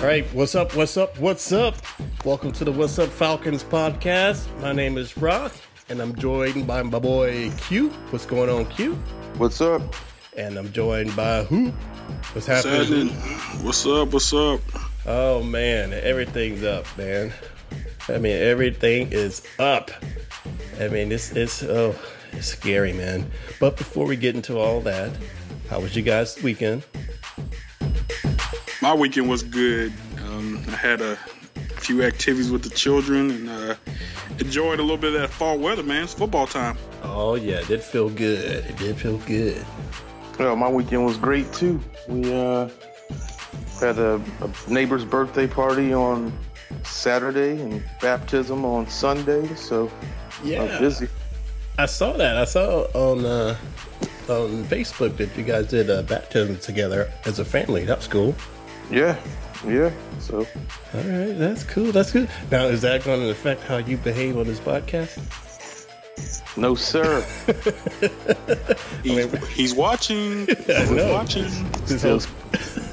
All right, what's up? What's up? What's up? Welcome to the What's Up Falcons podcast. My name is Rock, and I'm joined by my boy Q. What's going on, Q? What's up? And I'm joined by Who. What's happening? Happening. What's up? What's up? Oh man, everything's up, man. I mean, everything is up. I mean, it's it's oh, it's scary, man. But before we get into all that, how was you guys' weekend? My weekend was good. Um, I had a few activities with the children and uh, enjoyed a little bit of that fall weather, man. It's football time. Oh yeah, it did feel good. It did feel good. Well, my weekend was great too. We uh, had a, a neighbor's birthday party on Saturday and baptism on Sunday, so I Yeah, was busy. I saw that. I saw on uh, on Facebook that you guys did a baptism together as a family. That's cool. Yeah, yeah. So All right, that's cool. That's good. Now, is that going to affect how you behave on this podcast? no, sir. He's, he's watching. I He's know. watching. This whole, Just,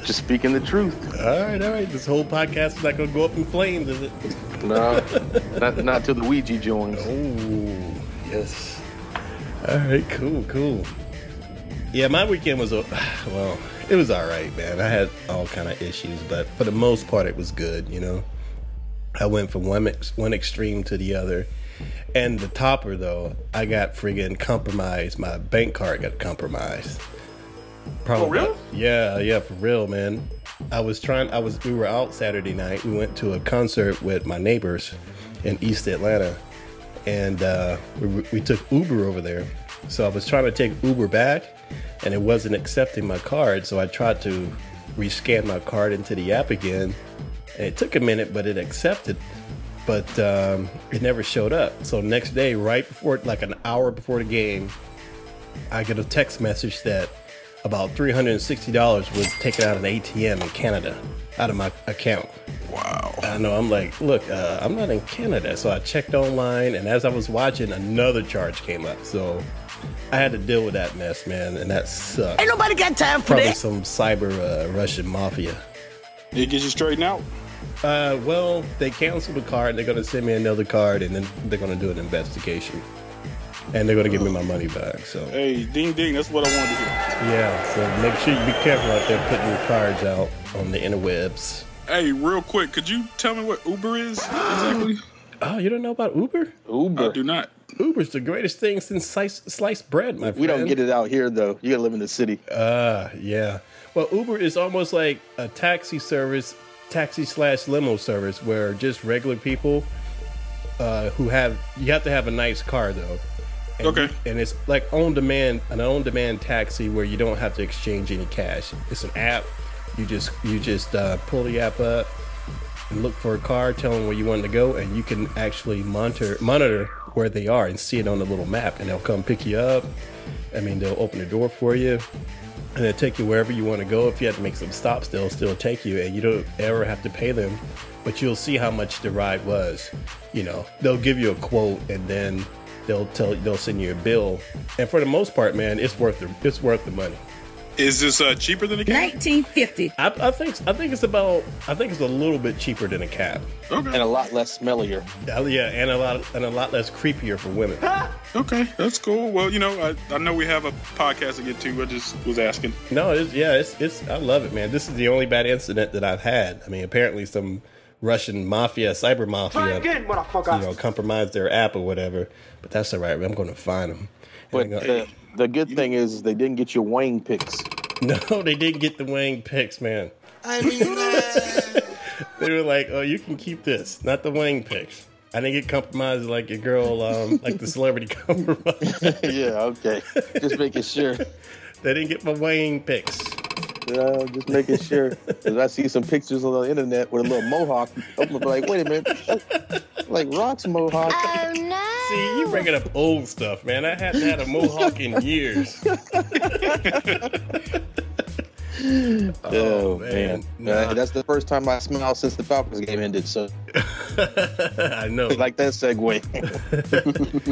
just speaking the truth. all right, all right. This whole podcast is not going to go up in flames, is it? No, not not till the Ouija joins. Oh, yes. All right, cool, cool. Yeah, my weekend was a well, it was all right, man. I had all kind of issues, but for the most part, it was good. You know, I went from one ex- one extreme to the other, and the topper though, I got friggin' compromised. My bank card got compromised. Probably. For real? yeah, yeah, for real, man. I was trying. I was. We were out Saturday night. We went to a concert with my neighbors in East Atlanta, and uh, we, we took Uber over there. So I was trying to take Uber back, and it wasn't accepting my card. So I tried to rescan my card into the app again, and it took a minute, but it accepted. But um, it never showed up. So next day, right before, like an hour before the game, I get a text message that about $360 was taken out of an ATM in Canada out of my account. Wow. I know. I'm like, look, uh, I'm not in Canada. So I checked online, and as I was watching, another charge came up. So I had to deal with that mess, man, and that sucked. Ain't nobody got time for Probably that. some cyber uh, Russian mafia. Did it get you straightened out? Uh, well, they canceled the card. And they're going to send me another card, and then they're going to do an investigation. And they're going to give me my money back. So Hey, ding ding. That's what I wanted to hear. yeah, so make sure you be careful out there putting your cards out on the interwebs. Hey, real quick, could you tell me what Uber is exactly? Oh, you don't know about Uber? Uber. I do not. Uber's the greatest thing since sliced, sliced bread, my friend. We don't get it out here though. You gotta live in the city. Uh, yeah. Well, Uber is almost like a taxi service, taxi slash limo service, where just regular people uh, who have you have to have a nice car though. And, Okay. And it's like on demand, an on demand taxi where you don't have to exchange any cash. It's an app. You just you just uh, pull the app up and look for a car, tell them where you want to go, and you can actually monitor monitor where they are and see it on the little map, and they'll come pick you up. I mean, they'll open the door for you, and they'll take you wherever you want to go. If you have to make some stops, they'll still take you, and you don't ever have to pay them. But you'll see how much the ride was. You know, they'll give you a quote, and then they'll tell they'll send you a bill. And for the most part, man, it's worth the it's worth the money. Is this uh, cheaper than a cab? 1950. I, I think I think it's about I think it's a little bit cheaper than a cab. Okay. And a lot less smellier. Uh, Yeah, and a lot and a lot less creepier for women. Okay, that's cool. Well, you know, I, I know we have a podcast to get to. I just was asking. No, it's yeah, it's it's I love it, man. This is the only bad incident that I've had. I mean, apparently some Russian mafia, cyber mafia, again, motherfucker. you know, compromise their app or whatever. But that's all right. I'm going to find them. But the, the good thing is they didn't get your Wayne picks. no, they didn't get the Wayne picks, man. I mean, uh, They were like, "Oh, you can keep this, not the Wayne picks." I didn't get compromised like your girl, um, like the celebrity compromise. yeah, okay. Just making sure. they didn't get my Wayne picks. Uh, just making sure. Because I see some pictures on the internet with a little mohawk. I'm like, wait a minute. Like Rock's mohawk. See, you bringing up old stuff, man. I hadn't had a mohawk in years. Oh, man. man. Uh, that's the first time I smiled since the Falcons game ended. So, I know. like that segue.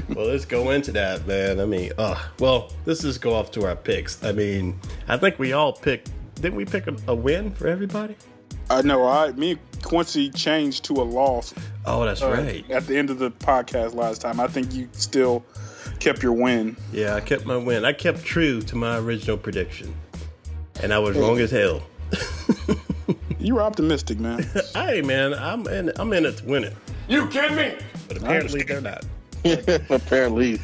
well, let's go into that, man. I mean, uh, well, let's just go off to our picks. I mean, I think we all picked. Didn't we pick a, a win for everybody? I know. I me and Quincy changed to a loss Oh, that's uh, right. at the end of the podcast last time. I think you still kept your win. Yeah, I kept my win. I kept true to my original prediction, and I was wrong as hell. You were optimistic, man. Hey, man, I'm in. I'm in it to win it. You kidding me? But apparently they're not. Apparently,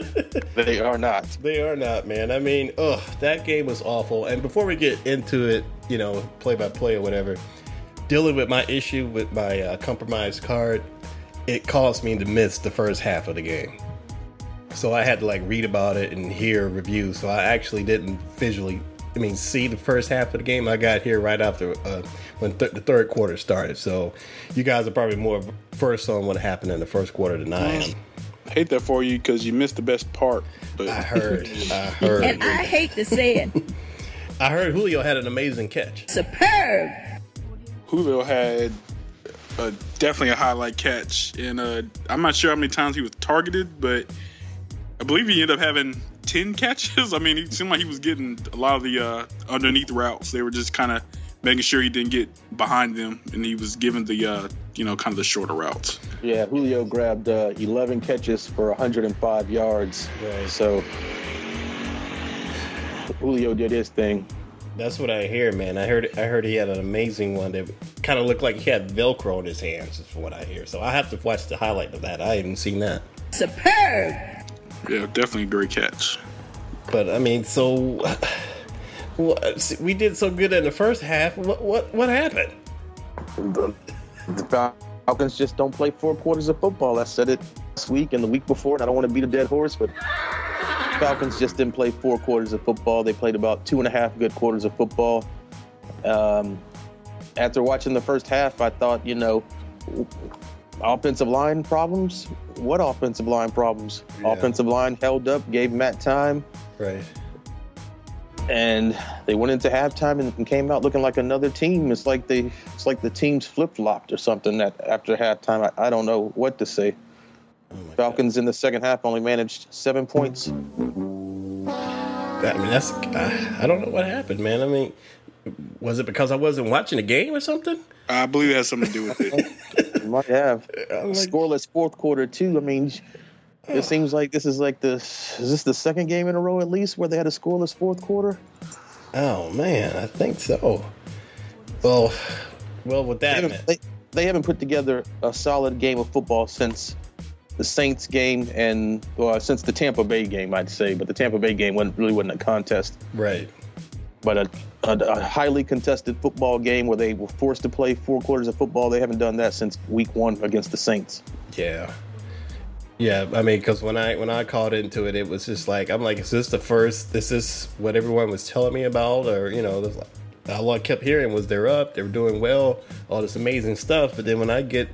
they are not. They are not, man. I mean, ugh, that game was awful. And before we get into it, you know, play by play or whatever, dealing with my issue with my uh, compromised card, it caused me to miss the first half of the game. So I had to like read about it and hear reviews. So I actually didn't visually, I mean, see the first half of the game. I got here right after uh, when th- the third quarter started. So you guys are probably more first on what happened in the first quarter than I am. Hate that for you because you missed the best part. But I heard, I heard. And I hate to say it, I heard Julio had an amazing catch. superb. Julio had uh, definitely a highlight catch, and uh, I'm not sure how many times he was targeted, but I believe he ended up having ten catches. I mean, it seemed like he was getting a lot of the uh, underneath routes. They were just kind of making sure he didn't get behind them, and he was giving the uh, you know kind of the shorter routes. Yeah, Julio grabbed uh, 11 catches for 105 yards. Right. So, Julio did his thing. That's what I hear, man. I heard I heard he had an amazing one that kind of looked like he had Velcro in his hands, is what I hear. So I have to watch the highlight of that. I haven't seen that. Superb. Yeah, definitely a great catch. But I mean, so we did so good in the first half. What what what happened? The, Falcons just don't play four quarters of football. I said it last week and the week before, and I don't want to beat a dead horse, but Falcons just didn't play four quarters of football. They played about two and a half good quarters of football. Um, after watching the first half, I thought, you know, offensive line problems. What offensive line problems? Yeah. Offensive line held up, gave Matt time, Right. And they went into halftime and, and came out looking like another team. It's like they, it's like the teams flip flopped or something. That after halftime, I, I don't know what to say. Oh my Falcons in the second half only managed seven points. I mean, that's I, I don't know what happened, man. I mean, was it because I wasn't watching the game or something? I believe it has something to do with it. Might have I'm like- scoreless fourth quarter too. I mean, it seems like this is like the is this the second game in a row at least where they had a scoreless fourth quarter. Oh man, I think so. Well, well, with that, man. haven't, they, they haven't put together a solid game of football since the Saints game and well, since the Tampa Bay game, I'd say. But the Tampa Bay game wasn't, really wasn't a contest. right. but a, a, a highly contested football game where they were forced to play four quarters of football. They haven't done that since week one against the Saints. Yeah. Yeah, I mean, because when I when I called into it, it was just like I'm like, is this the first? This Is what everyone was telling me about, or you know, this, all I kept hearing was they're up, they're doing well, all this amazing stuff. But then when I get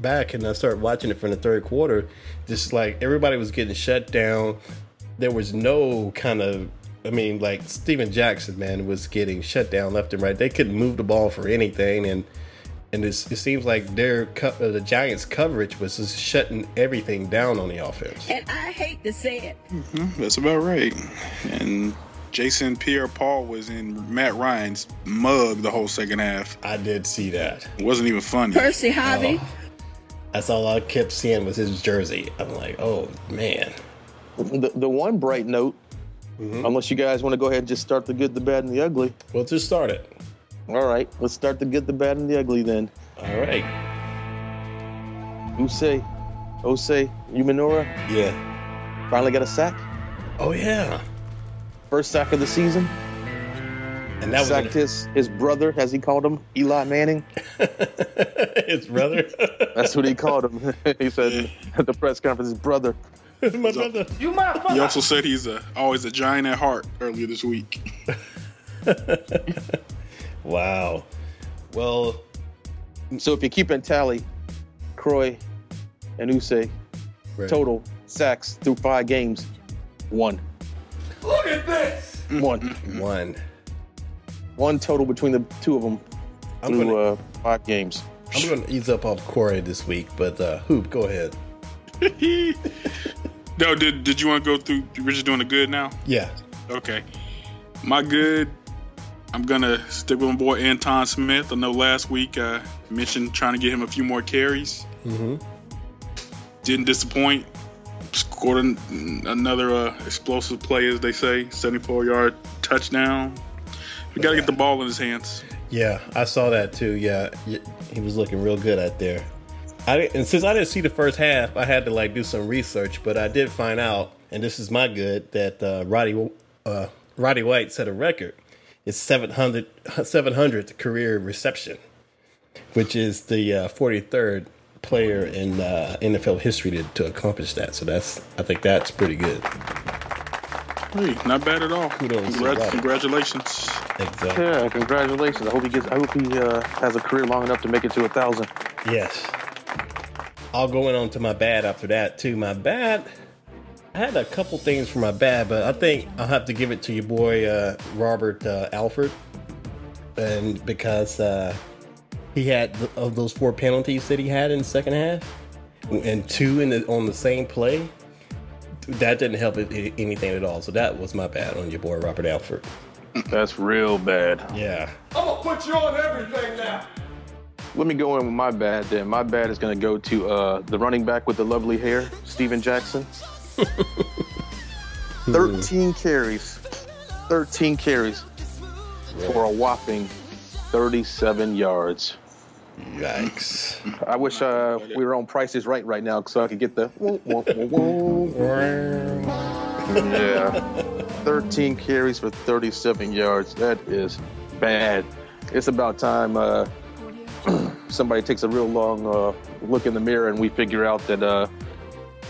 back and I start watching it from the third quarter, just like everybody was getting shut down. There was no kind of, I mean, like Steven Jackson, man, was getting shut down left and right. They couldn't move the ball for anything, and and it's, it seems like their co- uh, the Giants' coverage was just shutting everything down on the offense. And I hate to say it, That's about right. And Jason Pierre-Paul was in Matt Ryan's mug the whole second half. I did see that. It wasn't even funny. Percy Harvey. That's all I kept seeing was his jersey. I'm like, oh man. The, the one bright note, unless you guys want to go ahead and just start the good, the bad, and the ugly. Well, just start it. All right, let's start the good, the bad, and the ugly then. All right. Osi, Osi, Umenyiora Yeah. finally got a sack. Oh yeah. First sack of the season. And that was Sacked his his brother, as he called him, Eli Manning. his brother. That's what he called him. he said at the press conference, his brother. You My brother. He also said he's a, always a giant at heart earlier this week. Wow. Well, So if you keep in tally, Kroy and Osi right. total sacks through five games, one. Look at this. One. one. One total between the two of them I'm through gonna uh, five games. I'm gonna ease up off Corey this week, but uh, Hoop, go ahead. no, did did you want to go through? We're just doing the good now. Yeah. Okay. My good. I'm gonna stick with my boy Antone Smith. I know last week I mentioned trying to get him a few more carries. Mm-hmm. Didn't disappoint. Scored an, another uh, explosive play, as they say, 74 yard touchdown. We gotta get the ball in his hands. Yeah, I saw that too. Yeah, he was looking real good out there. I and since I didn't see the first half, I had to like do some research. But I did find out, and this is my good, that uh, Roddy uh, Roddy White set a record. It's 700 700th career reception, which is the uh, 43rd player in uh, NFL history to, to accomplish that. So that's I think that's pretty good. Hey, not bad at all. Kudos Congrats, congratulations. Exactly. Yeah, congratulations. I hope he gets. I hope he uh, has a career long enough to make it to a thousand. Yes. I'll go in on to my bad after that too. My bad. I had a couple things for my bad, but I think I'll have to give it to your boy uh, Robert uh, Alford, and because uh, he had th- of those four penalties that he had in the second half, and two in the, on the same play, that didn't help it, i- anything at all. So that was my bad on your boy Robert Alford. That's real bad. Yeah. I'm gonna put you on everything now. Let me go in with my bad then. My bad is going to go to uh, the running back with the lovely hair, Steven Jackson. 13 carries. 13 carries for a whopping 37 yards. Yikes. I wish uh, we were on prices right right now so I could get the. yeah. 13 carries for 37 yards. That is bad. It's about time uh, somebody takes a real long uh, look in the mirror and we figure out that uh,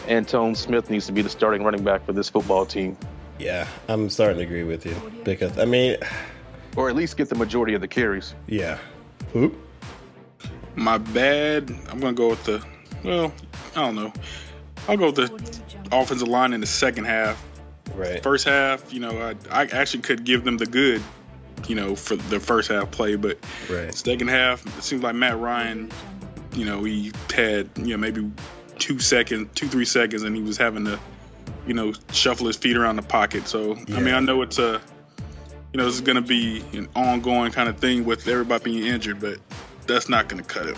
Antone Smith needs to be the starting running back for this football team, Yeah, I'm starting to agree with you because I mean, or at least get the majority of the carries. yeah. Hoop. My bad. I'm gonna go with the. Well, I don't know. I'll go with the offensive line in the second half. Right. First half, you know, I, I actually could give them the good, you know, for the first half play, but Right. second half, it seems like Matt Ryan, you know, he had, you know, maybe two seconds, two, three seconds, and he was having to, you know, shuffle his feet around the pocket. So, I mean, I know it's a, you know, this is going to be an ongoing kind of thing with everybody being injured, but that's not going to cut it.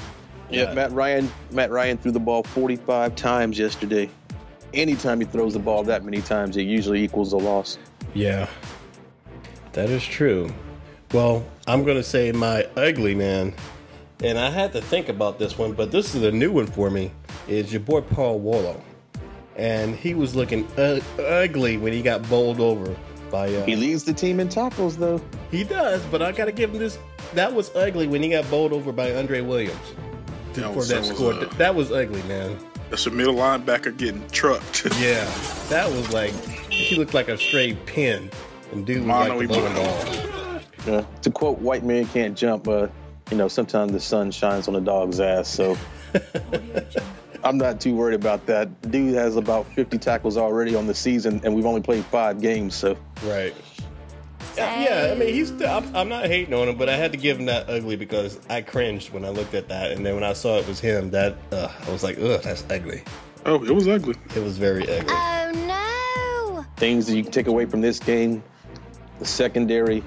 Yeah, Yeah. Matt Ryan. Matt Ryan threw the ball 45 times yesterday. Anytime he throws the ball that many times, it usually equals a loss. Yeah. That is true. Well, I'm going to say my ugly man, and I had to think about this one, but this is a new one for me, is your boy Paul Worrilow. And he was looking u- ugly when he got bowled over by. Uh, He leads the team in tackles, though. he does, but I got to give him this. That was ugly when he got bowled over by Andre Williams to- That for was- that that was, score. uh, that was ugly, man. That's a middle linebacker getting trucked. Yeah, that was like he looked like a stray pin, and dude was like the he bowling put ball. Yeah. To quote "White man can't jump," uh, you know, sometimes the sun shines on a dog's ass. So I'm not too worried about that. Dude has about 50 tackles already on the season, and we've only played five games. So Right. Yeah, yeah, I mean, he's. Still, I'm, I'm not hating on him, but I had to give him that ugly because I cringed when I looked at that, and then when I saw it was him, that uh, I was like, ugh, that's ugly. oh, it was ugly. It was very ugly. Oh no! things that you can take away from this game: the secondary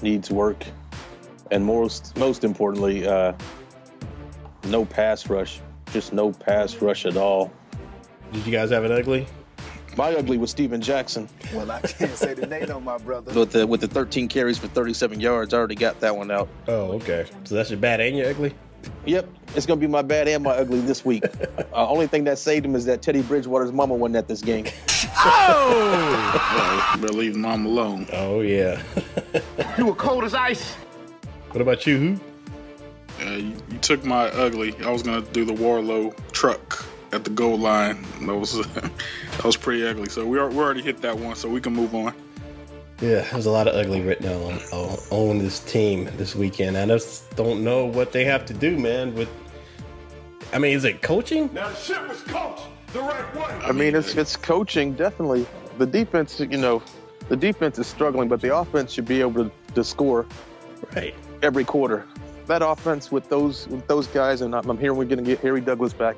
needs work, and most most importantly, uh, no pass rush. Just no pass rush at all. Did you guys have an ugly? My ugly was Steven Jackson Well, I can't say the name on my brother. with the with the 13 carries for 37 yards. I already got that one out. Oh, okay. So that's your bad and your ugly. Yep, it's gonna be my bad and my ugly this week. uh, only thing that saved him is that Teddy Bridgewater's mama wasn't at this game. Well, better leave mom alone. Oh yeah. You were cold as ice. what about you? Who? Uh, you, you took my ugly. I was gonna do the Worrilow truck at the goal line. That was that was pretty ugly. So we are, we already hit that one, so we can move on. Yeah, there's a lot of ugly written on, on on this team this weekend. I just don't know what they have to do, man. With, I mean, is it coaching? Now the ship was coached the right way. I mean, it's it's coaching definitely. The defense, you know, the defense is struggling, but the offense should be able to, to score Right. every quarter. That offense with those with those guys, and I'm, I'm hearing we're going to get Harry Douglas back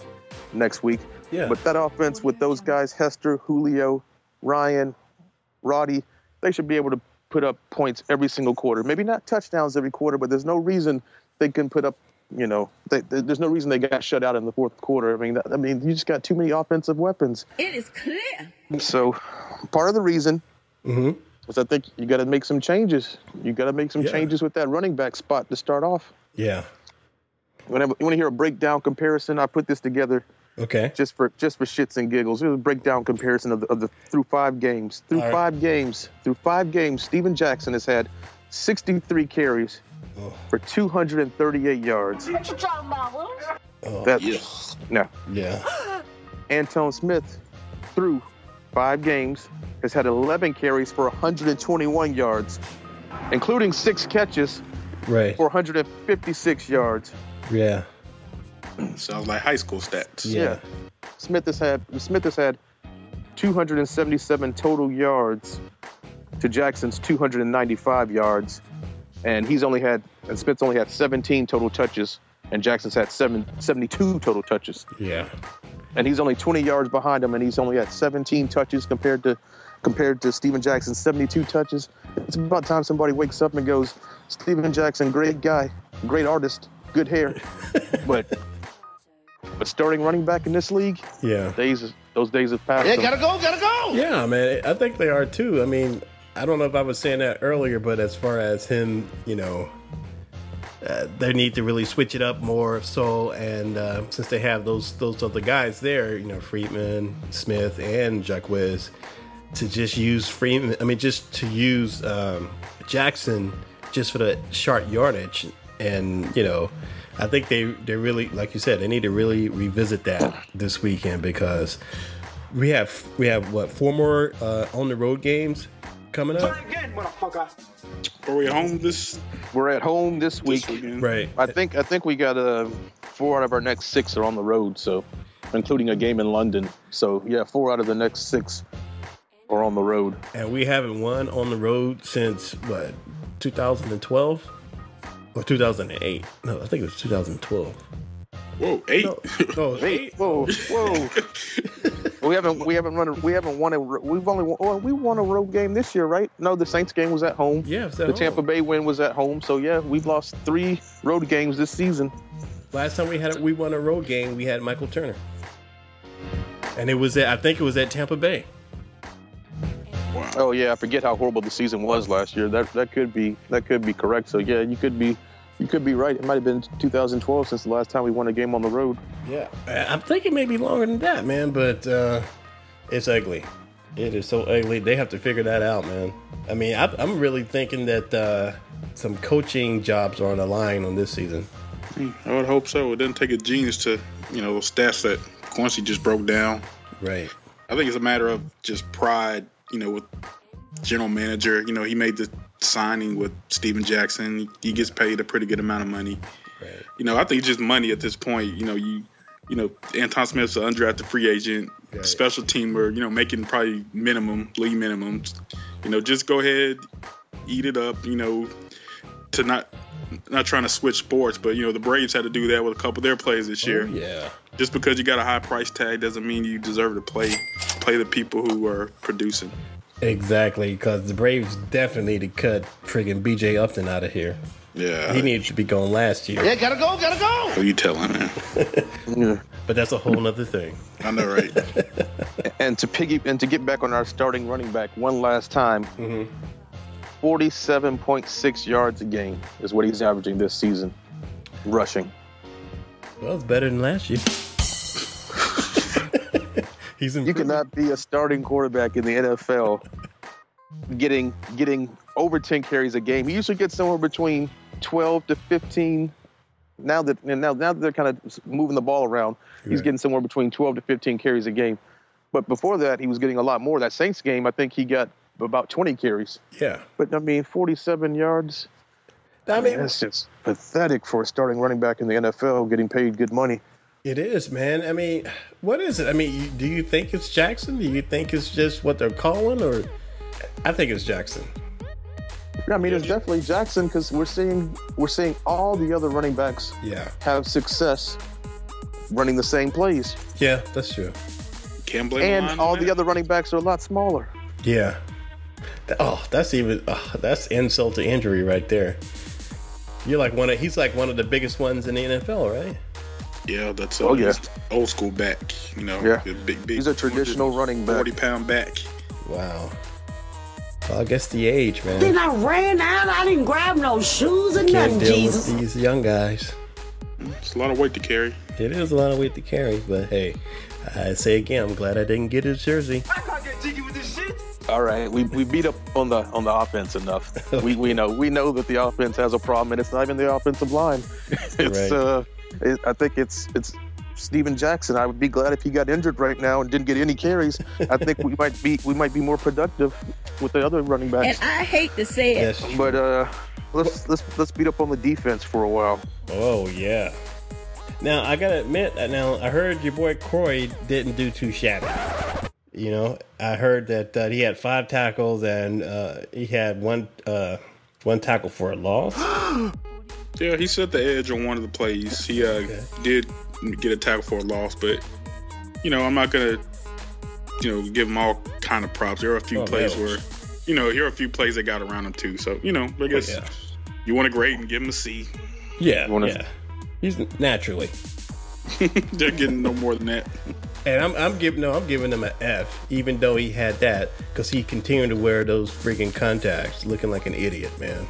next week. Yeah. But that offense with those guys, Hester, Julio, Ryan, Roddy, they should be able to put up points every single quarter. Maybe not touchdowns every quarter, but there's no reason they can put up. You know, they, they- there's no reason they got shut out in the fourth quarter. I mean, I mean, you just got too many offensive weapons. It is clear. So, part of the reason Mm-hmm. is I think you got to make some changes. You got to make some Yeah. changes with that running back spot to start off. Yeah. When you want to hear a breakdown comparison, I put this together Okay. just for just for shits and giggles. It was a breakdown comparison of the, of the through five games. Through All right. five games, through five games, Steven Jackson has had 63 carries Oh. for 238 yards. Oh, That's no. yeah. Antone Smith through five games has had 11 carries for 121 yards, including six catches Right. for 156 yards. Yeah. Sounds like high school stats. Yeah. Smith has had Smith has had 277 total yards to Jackson's 295 yards, and he's only had and Smith's only had 17 total touches, and Jackson's had seven, 72 total touches, Yeah. and he's only 20 yards behind him, and he's only had 17 touches compared to compared to Steven Jackson's 72 touches. It's about time somebody wakes up and goes, Steven Jackson, great guy, great artist, good hair, but but starting running back in this league, Yeah. days those days have passed. Yeah, gotta go, gotta go. Yeah, man. I think they are too. I mean, I don't know if I was saying that earlier, but as far as him, you know, uh, they need to really switch it up more. So, and uh, since they have those those other guys there, you know, Freeman, Smith, and Jacquizz, to just use Freeman. I mean, just to use um, Jackson just for the short yardage, and you know, I think they they really, like you said, they need to really revisit that this weekend because we have we have what four more uh, on the road games coming up, Again, motherfucker. Are we home this, We're at home this week. this right? I think I think we got uh, four out of our next six are on the road, so including a game in London. So yeah, four out of the next six are on the road. And we haven't won on the road since what 2012 or 2008? No, I think it was 2012. Whoa, eight. No, no eight. Whoa, whoa! we haven't we haven't run a, we haven't won a we've only won, oh, we won a road game this year, right? No, the Saints game was at home. Yeah, it was at the home. Tampa Bay win was at home. So yeah, we've lost three road games this season. Last time we had we won a road game, we had Michael Turner, and it was at I think it was at Tampa Bay. Wow. Oh yeah, I forget how horrible the season was last year. That that could be that could be correct. So yeah, you could be you could be right. It might have been 2012 since the last time we won a game on the road. Yeah, I- I'm thinking maybe longer than that, man. But uh, it's ugly. It is so ugly. They have to figure that out, man. I mean, I, I'm really thinking that uh, some coaching jobs are on the line on this season. I would hope so. It doesn't take a genius to, you know, those stats that Quincy just broke down. Right. I think it's a matter of just pride, you know, with general manager. You know, he made the signing with Steven Jackson. He gets paid a pretty good amount of money. Right. You know, I think just money at this point. You know, you, you know, Antone Smith's an undrafted free agent, Right. special teamer. You know, making probably minimum league minimums. You know, just go ahead, eat it up. You know, to not. Not trying to switch sports, but you know the Braves had to do that with a couple of their plays this oh, year Oh, yeah. Just because you got a high price tag doesn't mean you deserve to play play the people who are producing. Exactly, because the Braves definitely need to cut friggin' BJ Upton out of here. Yeah, He needed to be gone last year, Yeah, gotta go, gotta go. Who you telling, man? Yeah. but that's a whole other thing. I know, right? And to piggy and to get back on our starting running back one last time, Mhm. 47.6 yards a game is what he's averaging this season, rushing. Well, it's better than last year. He's You cannot be a starting quarterback in the NFL getting getting over 10 carries a game. He usually gets somewhere between 12 to 15. Now that now now that they're kind of moving the ball around, he's getting somewhere between 12 to 15 carries a game. But before that, he was getting a lot more. That Saints game, I think he got about 20 carries. Yeah. But I mean, 47 yards. I mean, That's just pathetic for a starting running back in the NFL getting paid good money. It is, man. I mean, what is it? I mean, do you think it's Jackson? Do you think it's just what they're calling, or I think it's Jackson. Yeah, I mean, it's definitely Jackson because we're seeing we're seeing all the other running backs Yeah. have success running the same plays, Yeah, that's true. Can't blame the and all the that. other running backs are a lot smaller. Yeah. Oh, that's even oh, that's insult to injury right there. You're like one of he's like one of the biggest ones in the NFL, right? Yeah, that's Oh, oh, yeah. old school back. You know, Yeah. the big, big. He's a traditional running back. Forty pound back. Wow. Well, I guess the age, man. Then I ran out. I didn't grab no shoes or nothing, deal Jesus. with these young guys. It's a lot of weight to carry. It is a lot of weight to carry, but hey, I say again, I'm glad I didn't get his jersey. I can't get jiggy with this shit. All right, we, we beat up on the on the offense enough. we we know we know that the offense has a problem, and it's not even the offensive line. it's Right. uh, it, I think it's it's Steven Jackson. I would be glad if he got injured right now and didn't get any carries. I think we might be we might be more productive with the other running backs. And. I hate to say it. Yes. But uh, let's let's let's beat up on the defense for a while. Oh yeah. Now I gotta admit, uh, now I heard your boy Kroy didn't do too shabby. You know, I heard that uh, he had five tackles and uh, he had one uh, one tackle for a loss. Yeah, he set the edge on one of the plays. He uh, did get a tackle for a loss, but you know, I'm not gonna, you know, give him all kind of props. There are a few Oh, plays no. where, you know, here are a few plays that got around him too. So you know, I guess yeah. you want to grade and give him a C. Yeah, wanna- yeah. He's naturally, They're getting no more than that. and I'm I'm giving no, I'm giving him an F, even though he had that, because he continued to wear those freaking contacts, looking like an idiot, man.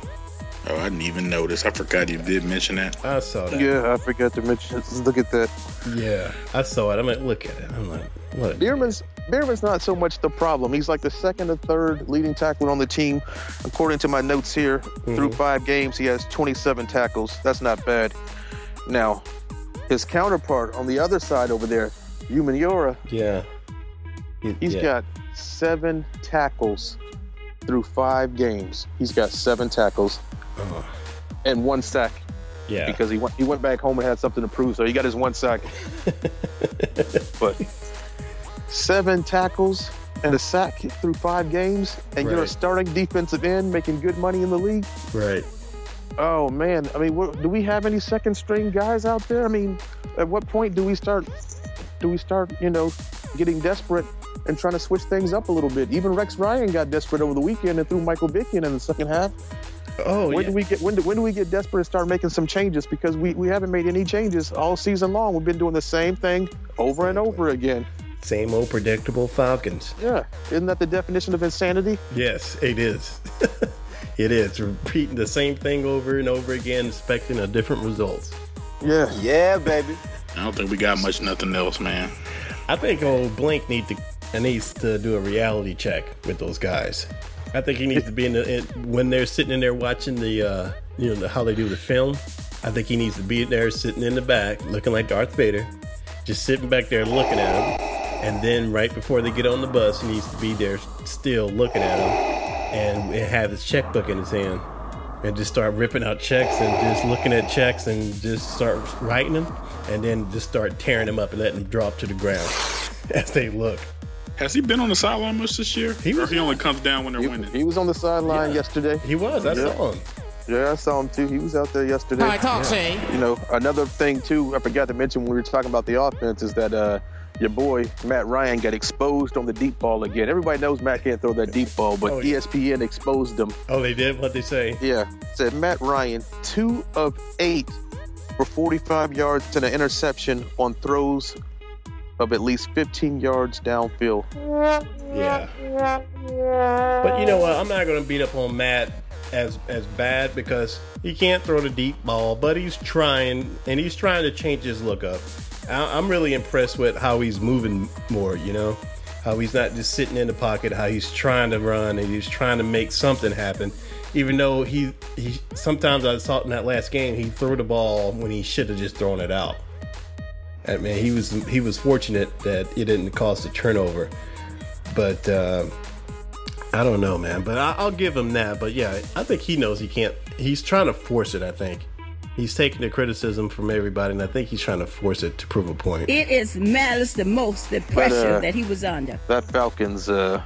Oh, I didn't even notice. I forgot you did mention that. I saw that. Yeah, I forgot to mention. It. Look at that. Yeah, I saw it. I'm like, look at it. I'm like, what? a Biermann's Biermann's not so much the problem. He's like the second or third leading tackler on the team. According to my notes here, mm-hmm. through five games, he has 27 tackles. That's not bad. Now, his counterpart on the other side over there, Umenyiora, Yeah. He- he's yeah. got seven tackles through five games. He's got seven tackles and one sack yeah. because he went he went back home and had something to prove. So he got his one sack. but seven tackles and a sack through five games, and you're a starting defensive end making good money in the league. right. Oh man, I mean, what, do we have any second string guys out there? I mean, at what point do we start? Do we start, you know, getting desperate and trying to switch things up a little bit? Even Rex Ryan got desperate over the weekend and threw Michael Vick in in the second half. Oh, when yeah. do we get when do, when do we get desperate and start making some changes? Because we, we haven't made any changes all season long. We've been doing the same thing over and over again. Same old predictable Falcons. Yeah, isn't that the definition of insanity? Yes, it is. it is. Repeating the same thing over and over again, expecting a different results. Yeah, Yeah, baby. I don't think we got much nothing else, man. I think old Blink need to needs to do a reality check with those guys. I think he needs to be in the in, when they're sitting in there watching the uh, you know the, how they do the film. I think he needs to be there sitting in the back, looking like Darth Vader, just sitting back there looking at him. And then right before they get on the bus, he needs to be there still looking at him and have his checkbook in his hand and just start ripping out checks and just looking at checks and just start writing them and then just start tearing them up and letting them drop to the ground as they look. Has he been on the sideline much this year? He or was- he only comes down when they're he, winning? he was on the sideline Yeah. yesterday. He was. I Yeah. saw him. Yeah, I saw him too. He was out there yesterday. All right, talk, Shane. You know, another thing too, I forgot to mention when we were talking about the offense is that uh, your boy Matt Ryan got exposed on the deep ball again. Everybody knows Matt can't throw that deep ball, but Oh, yeah. ESPN exposed him. Oh, they did what they say. Yeah, said Matt Ryan, two of eight for 45 yards and an interception on throws of at least 15 yards downfield. Yeah. But you know what? I'm not going to beat up on Matt as as bad because he can't throw the deep ball, but he's trying and he's trying to change his look up. I, I'm really impressed with how he's moving more. You know, how he's not just sitting in the pocket, how he's trying to run and he's trying to make something happen. Even though he he sometimes I saw in that last game he threw the ball when he should have just thrown it out. I mean, he was he was fortunate that it didn't cause a turnover, but uh, I don't know, man. But I, I'll give him that. But yeah, I think he knows he can't. He's trying to force it. I think he's taking the criticism from everybody, and I think he's trying to force it to prove a point. It is malice the most, the pressure uh, that he was under. That Falcons uh,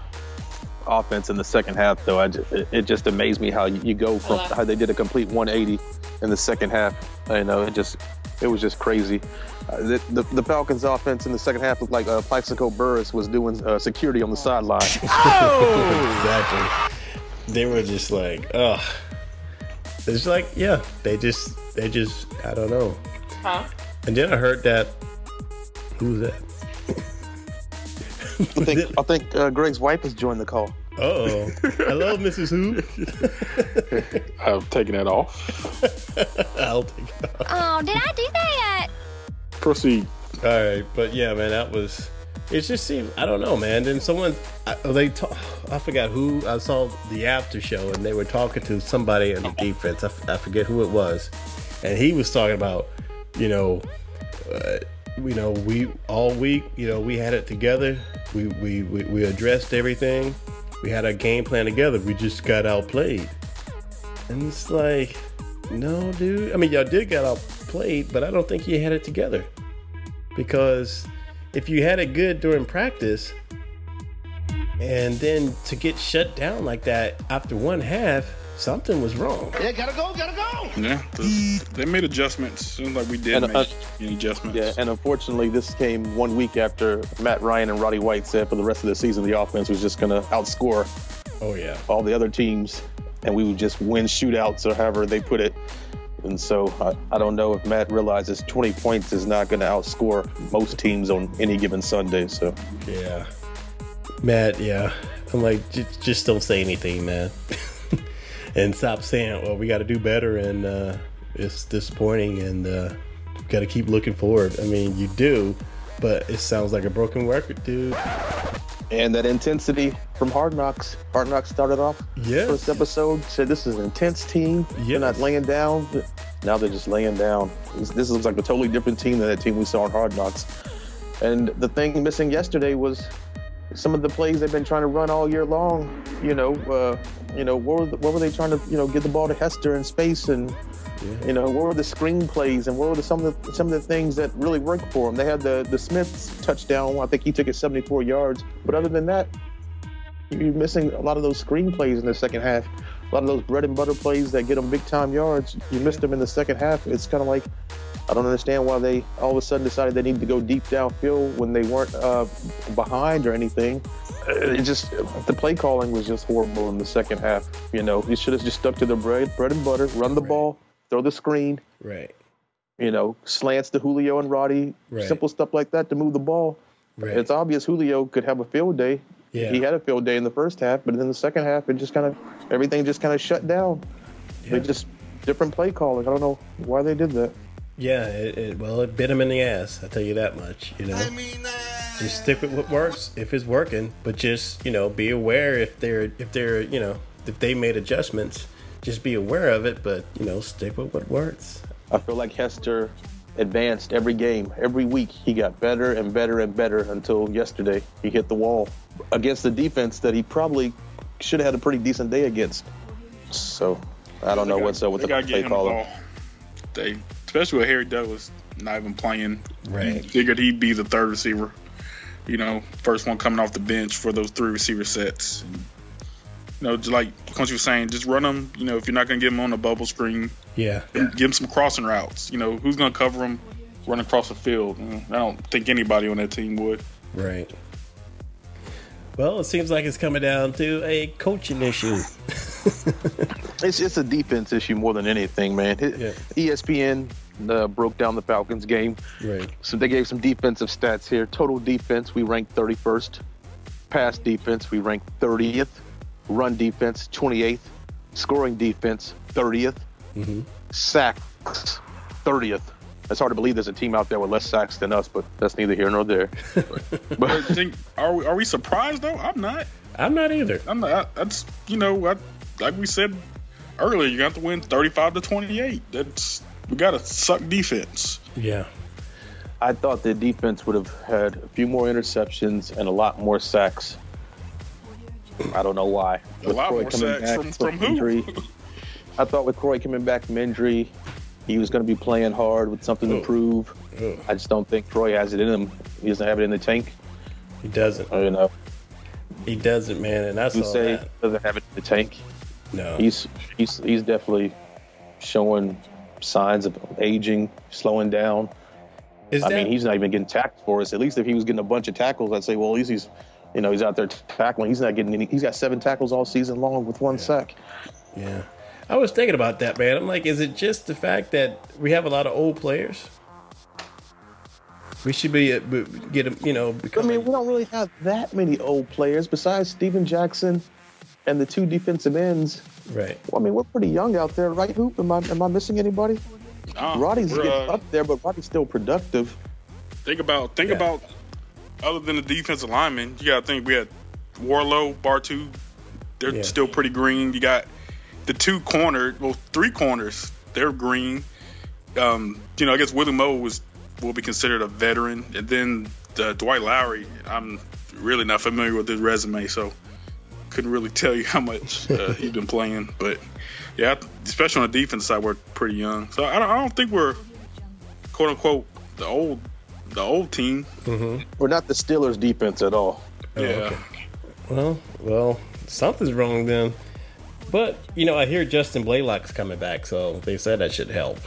offense in the second half, though, I ju- it, it just amazed me how you, you go from how they did a complete 180 in the second half. I know it just it was just crazy. Uh, the, the, the Falcons offense in the second half looked like uh, Plaxico Burress was doing uh, security on the sideline. Oh, exactly. They were just like, ugh. It's like, yeah, they just, they just, I don't know. Huh? And then I heard that. Who's that? I think I think uh, Greg's wife has joined the call. Oh, hello, Mrs. Who. I'm taking that off. I'll take it. off. Oh, did I do that? Proceed. All right, but yeah, man, that was. It just seemed I don't know, man. Then someone I, they ta- I forgot who I saw the after show and they were talking to somebody in the defense. I, I forget who it was, and he was talking about you know, uh, you know we all week you know we had it together. We we we, we addressed everything. We had our game plan together. We just got outplayed, and it's like, no, dude. I mean, y'all did get outplayed, but I don't think you had it together because if you had it good during practice and then to get shut down like that after one half something was wrong Yeah, gotta go, gotta go. Yeah, the, they made adjustments. Seems like we did And, make uh, any adjustments. Yeah, and unfortunately, this came one week after Matt Ryan and Roddy White said for the rest of the season the offense was just going to outscore oh yeah all the other teams, and we would just win shootouts or however they put it. And so I, I don't know if Matt realizes 20 points is not going to outscore most teams on any given Sunday. So. Yeah. Matt yeah. I'm like just don't say anything man. And stop saying well we got to do better and uh it's disappointing and uh got to keep looking forward. I mean you do but it sounds like a broken record dude and that intensity from Hard Knocks. Hard Knocks started off Yes. first episode said this is an intense team. They're not laying down. Now they're just laying down. This, this looks like a totally different team than that team we saw in Hard Knocks. And the thing missing yesterday was some of the plays they've been trying to run all year long. You know, uh, you know, what were, the, what were they trying to, you know, get the ball to Hester in space and. You know, what were the screen plays and what were the, some of the some of the things that really worked for them? They had the the Smiths touchdown. I think he took it 74 yards. But other than that, you're missing a lot of those screen plays in the second half. A lot of those bread and butter plays that get them big time yards. You missed them in the second half. It's kind of like I don't understand why they all of a sudden decided they need to go deep downfield when they weren't uh, behind or anything. Uh, It just the play calling was just horrible in the second half. You know, you should have just stuck to the bread, bread and butter, run the ball, throw the screen. right You know, slants to Julio and Roddy, Right. simple stuff like that to move the ball. right It's obvious Julio could have a field day. Yeah. He had a field day in the first half, but in the second half, it just kind of everything just kind of shut down. They just different play calling. I don't know why they did that. Yeah, it, it, well, it bit him in the ass. I tell you that much. You know, just stick with what works if it's working, but just you know be aware if they're if they're you know if they made adjustments, just be aware of it. But you know, stick with what works. I feel like Hester advanced every game, every week. He got better and better and better until yesterday. He hit the wall against the defense that he probably should have had a pretty decent day against. So I don't know They what's got- up with the gotta get play him caller. They, especially with Harry Douglas not even playing. Right. You figured he'd be the third receiver. You know, first one coming off the bench for those three receiver sets. And, you know, just like Coach was saying, just run them. You know, if you're not going to get them on the bubble screen, Yeah, give them some crossing routes. You know, who's going to cover them? Run across the field. I don't think anybody on that team would. right. Well, it seems like it's coming down to a coaching issue. It's it's a defense issue more than anything, man. It- Yeah. ESPN uh, broke down the Falcons game. Right. So they gave some defensive stats here. Total defense, we ranked 31st. Pass defense, we ranked 30th. Run defense, 28th. Scoring defense, 30th. Mm-hmm. Sacks, 30th. It's hard to believe there's a team out there with less sacks than us, but that's neither here nor there. But but think, are we are we surprised though? I'm not. I'm not either. I'm not. That's you know, I, like we said earlier, you got to win 35 to 28. That's we got to suck defense. Yeah. I thought the defense would have had a few more interceptions and a lot more sacks. I don't know why. A lot more sacks from, from who? injury, I thought with Kroy coming back from injury, he was going to be playing hard with something to prove. Ugh. I just don't think Kroy has it in him. He doesn't have it in the tank. He doesn't. Oh, you know, He doesn't, man. And I you saw say that. doesn't have it in the tank. No. He's he's he's definitely showing signs of aging, slowing down. Is I that, mean, he's not even getting tackled for us. At least if he was getting a bunch of tackles, I'd say, well, at least he's, you know, he's out there tackling. He's not getting any. He's got seven tackles all season long with one sack. Yeah. I was thinking about that, man. I'm like, is it just the fact that we have a lot of old players? We should be uh, get him, you know. I mean, we don't really have that many old players besides Steven Jackson and the two defensive ends. right. Well, I mean, we're pretty young out there, right? Hoop? Am I am I missing anybody? Uh, Roddy's getting uh, up there, but Roddy's still productive. Think about think Yeah. about other than the defensive linemen, you got to think we had Worrilow, Bartu. They're Yeah. still pretty green. You got the two corners, well, three corners. They're green. Um, you know, I guess Willie Moe was will be considered a veteran, and then uh, Dwight Lowery. I'm really not familiar with his resume, so couldn't really tell you how much uh, he's been playing. But yeah, especially on the defense side, we're pretty young. So I don't, I don't think we're quote unquote the old the old team. We're not the Steelers' defense at all. Oh, yeah. okay. Well, well, something's wrong then. But you know, I hear Justin Blalock's coming back, so they said that should help.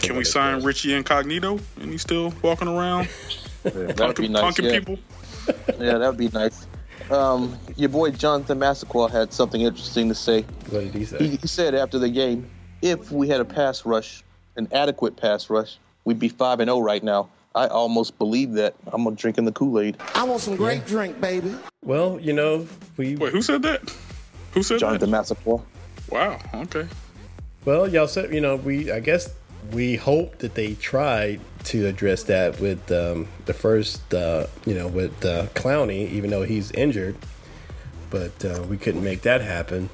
Can we sign Richie Incognito and he's still walking around That'd punking, be nice. punking yeah. people? yeah, that'd be nice. Um, your boy Jonathan Massaquoi had something interesting to say. What did he say? He, he said after the game, if we had a pass rush, an adequate pass rush, we'd be five and zero right now. I almost believe that. I'm gonna drinking the Kool Aid. I want some great drink, baby. well, you know, we Wait, who said that? Who said Jonathan that? Massaquoi. Wow. Okay. well, y'all said you know we. I guess we hope that they tried to address that with um, the first, uh, you know, with uh, Clowney, even though he's injured. But uh, we couldn't make that happen.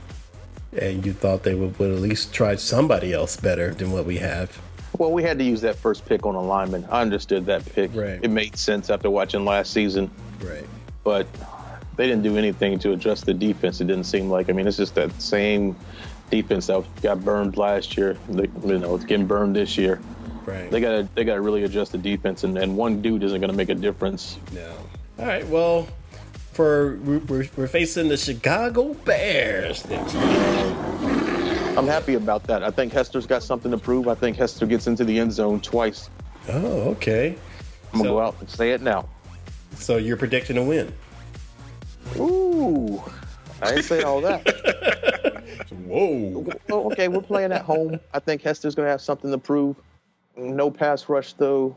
And you thought they would, would at least try somebody else better than what we have. Well, we had to use that first pick on a lineman. I understood that pick. Right. It made sense after watching last season, Right. but they didn't do anything to adjust the defense. It didn't seem like. I mean, it's just that same defense that got burned last year. They, you know, it's getting burned this year. Right. They gotta they gotta really adjust the defense, and, and one dude isn't gonna make a difference. No. All right. Well, for we're, we're facing the Chicago Bears next week. I'm happy about that. I think Hester's got something to prove. I think Hester gets into the end zone twice. Oh, okay. I'm gonna go out and say it now. So you're predicting a win. Ooh, I didn't say all that. Whoa. well, okay, we're playing at home. I think Hester's gonna have something to prove. No pass rush though.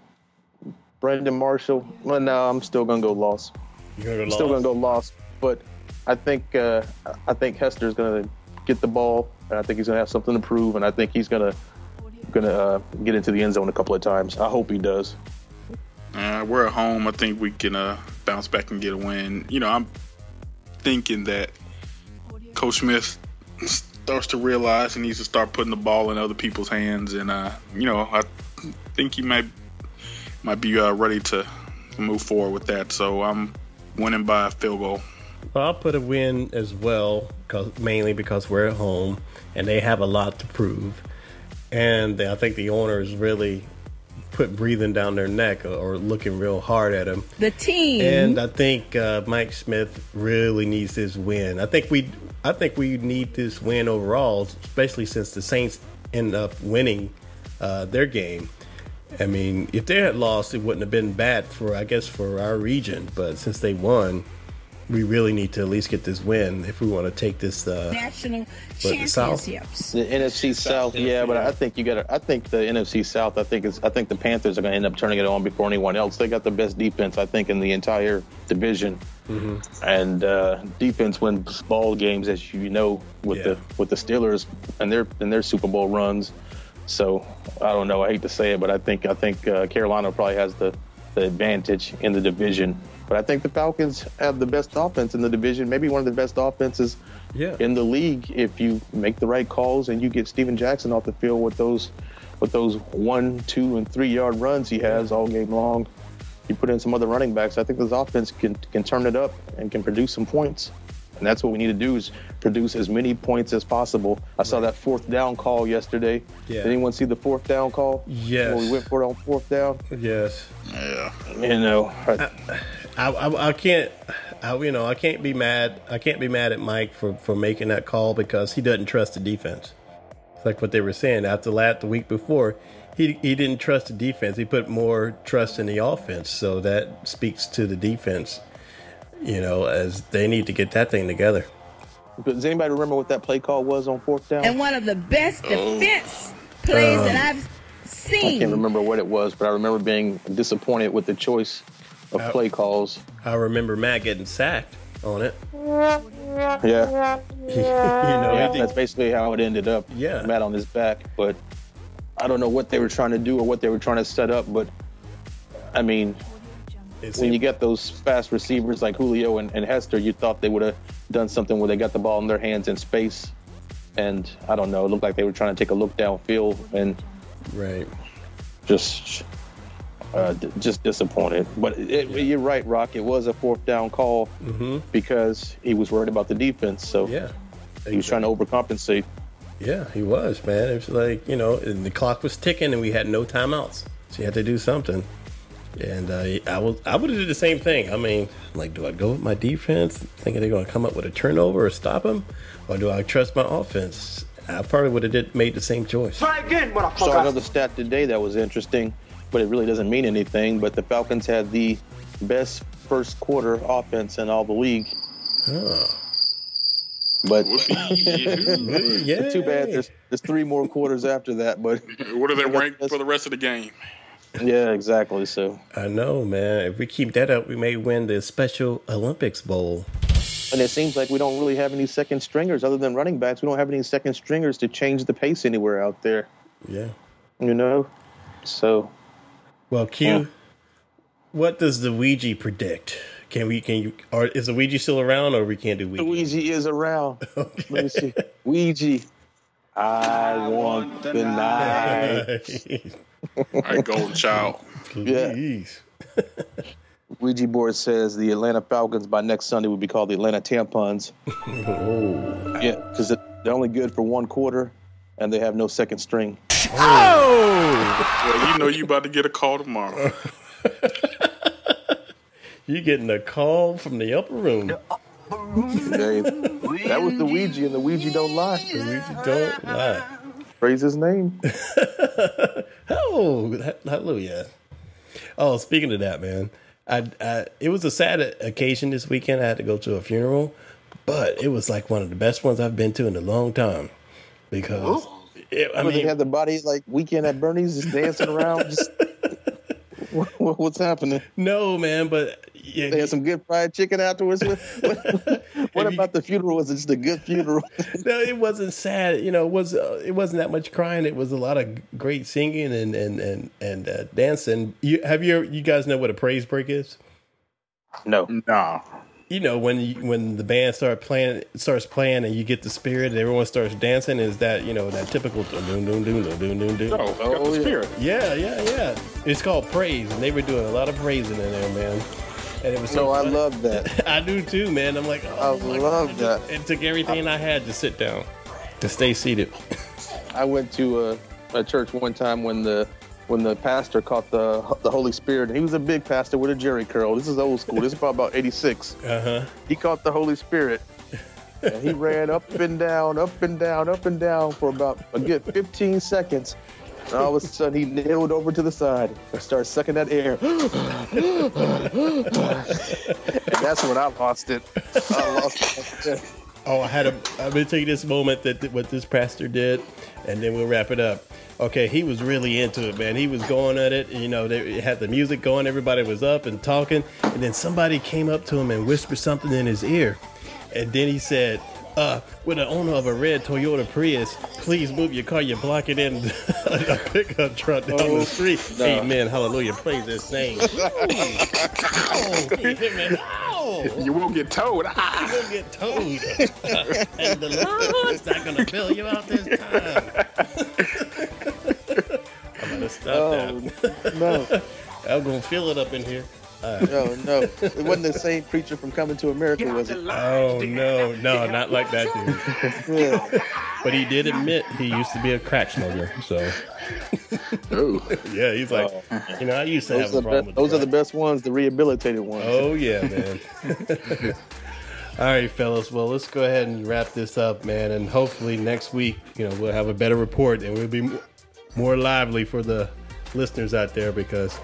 Brandon Marshall. Well, no, I'm still gonna go loss. You're gonna I'm still gonna go loss. But I think uh, I think Hester's gonna get the ball, and I think he's gonna have something to prove, and I think he's gonna gonna uh, get into the end zone a couple of times. I hope he does. Uh, we're at home. I think we can uh, bounce back and get a win. You know, I'm thinking that Coach Smith starts to realize he needs to start putting the ball in other people's hands, and uh, you know, I think he might might be uh, ready to move forward with that. So I'm winning by a field goal. Well, I'll put a win as well, cause, mainly because we're at home and they have a lot to prove. And I think the owners really put breathing down their neck or, or looking real hard at them. The team. And I think uh, Mike Smith really needs this win. I think we, I think we need this win overall, especially since the Saints end up winning uh, their game. I mean, if they had lost, it wouldn't have been bad for, I guess, for our region. But since they won, we really need to at least get this win if we want to take this. Uh, National the South? championships. The NFC South, yeah, but I think you got to. I think the NFC South. I think it's. I think the Panthers are going to end up turning it on before anyone else. They got the best defense, I think, in the entire division, and uh, defense wins ball games, as you know, with Yeah. the with the Steelers and their and their Super Bowl runs. So I don't know. I hate to say it, but I think I think uh, Carolina probably has the the advantage in the division. But I think the Falcons have the best offense in the division, maybe one of the best offenses yeah, in the league if you make the right calls and you get Steven Jackson off the field with those with those one, two, and three yard runs he has all game long. You put in some other running backs. I think this offense can can turn it up and can produce some points. And that's what we need to do is produce as many points as possible. I saw that fourth down call yesterday. Yeah. Did anyone see the fourth down call? Yes. When we went for it on fourth down. yes. Yeah. You know, I- I, I, I can't, I, you know, I can't be mad. I can't be mad at Mike for, for making that call because he doesn't trust the defense. It's like what they were saying after last the week before. He he didn't trust the defense. He put more trust in the offense. So that speaks to the defense. You know, as they need to get that thing together. does anybody remember what that play call was on fourth down? And one of the best oh. defense plays that um, I've seen. I can't remember what it was, but I remember being disappointed with the choice of play calls. I remember Matt getting sacked on it. Yeah, you know, yeah that's basically how it ended up. Yeah. Matt on his back, but I don't know what they were trying to do or what they were trying to set up. But I mean, it when you get those fast receivers like Julio and, and Hester, you thought they would have done something where they got the ball in their hands in space. And I don't know, it looked like they were trying to take a look downfield and right. just uh, d- just disappointed. But it, you're right, Rock. It was a fourth down call because he was worried about the defense. So Mm-hmm. Yeah. he was trying to overcompensate. Yeah, he was, man. It was like, you know, and the clock was ticking and we had no timeouts. So you had to do something. And uh, I was, I would have did the same thing. I mean, like, do I go with my defense, thinking they're going to come up with a turnover or stop them, or do I trust my offense? I probably would have did made the same choice. Try again, but I Saw another stat today that was interesting, but it really doesn't mean anything. But the Falcons had the best first quarter offense in all the league. But Yeah, too bad there's, there's three more quarters after that. But What are they ranked for the rest of the game? yeah, exactly. So I know, man. If we keep that up, we may win the Special Olympics Bowl. and it seems like we don't really have any second stringers other than running backs. We don't have any second stringers to change the pace anywhere out there. Yeah. You know. So Well, Q, Yeah. what does the Ouija predict? Can we? Can you? Or is the Ouija still around, or we can't do Ouija? The Ouija is around. Let me see. Ouija. I want the night. All right, Golden Child. Please. Ouija board says the Atlanta Falcons by next Sunday will be called the Atlanta Tampons. Oh. Yeah, because they're only good for one quarter, and they have no second string. Well, you know you about to get a call tomorrow. You getting a call from the upper room? That was the Ouija, and the Ouija don't lie. Ouija don't lie. Praise his name. Oh, hallelujah. Oh, speaking of that, man, I, I it was a sad occasion this weekend. I had to go to a funeral, but it was like one of the best ones I've been to in a long time because it, I But they had the body like weekend at Bernie's, just dancing around. Just, What- what's happening? no, man, but yeah, They had some good fried chicken afterwards. What, what, what Have you- about the funeral? Was it just a good funeral? no, it wasn't sad. You know, it was uh, it wasn't that much crying. It was a lot of great singing and and and and uh, dancing. You have you you guys know what a praise break is? no. Nah. You know when you, when the band start playing starts playing and you get the spirit and everyone starts dancing. Is that you know that typical doom doom doom doom doom doom doom? Oh, Oh, the oh, yeah. spirit. Yeah, yeah, yeah. It's called praise, and they were doing a lot of praising in there, man. And it was so No, I love that. I do too, man. I'm like, oh I love God. that. It took everything I had to sit down, to stay seated. I went to a, a church one time when the when the pastor caught the the Holy Spirit, and he was a big pastor with a jerry curl. This is old school. This is probably about '86. Uh huh. He caught the Holy Spirit, and he ran up and down, up and down, up and down for about a good 15 seconds. And all of a sudden, he nailed over to the side and started sucking that air. and that's when I lost it. I lost it. Oh, I had a. I'm gonna take this moment that what this pastor did, and then we'll wrap it up. Okay, he was really into it, man. He was going at it. You know, they had the music going. Everybody was up and talking, and then somebody came up to him and whispered something in his ear, and then he said, uh, with the owner of a red Toyota Prius, please move your car. You're blocking in a pickup truck down Oh, the street. no. Amen. Hallelujah. Praise his name. oh, amen. You won't get towed. Ah. you won't get towed. and the Lord's not going to bail you out this time. I'm going to stop Oh, that. no. I'm going to feel it up in here. No, no. It wasn't the same preacher from Coming to America, was it? Oh, no. No, not like that dude. Yeah. But he did admit he used to be a crack smoker. So, Oh. yeah, he's like, oh. you know, I used to have Those, a are, the problem be- with those are the best ones, the rehabilitated ones. Oh yeah, man. All right, fellas. Well, let's go ahead and wrap this up, man. And hopefully next week, you know, we'll have a better report and we'll be more lively for the listeners out there because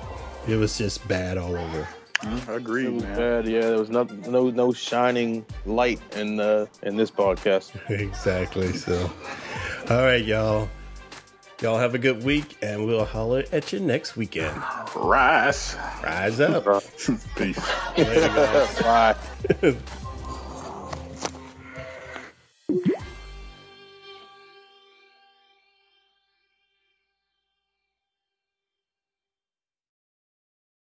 it was just bad all over. I agree, It was man. bad. Yeah, there was no no no shining light in uh in this podcast. exactly. So, all right, y'all. Y'all have a good week, and we'll holler at you next weekend. Rise. Rise up. Peace. Later. Bye.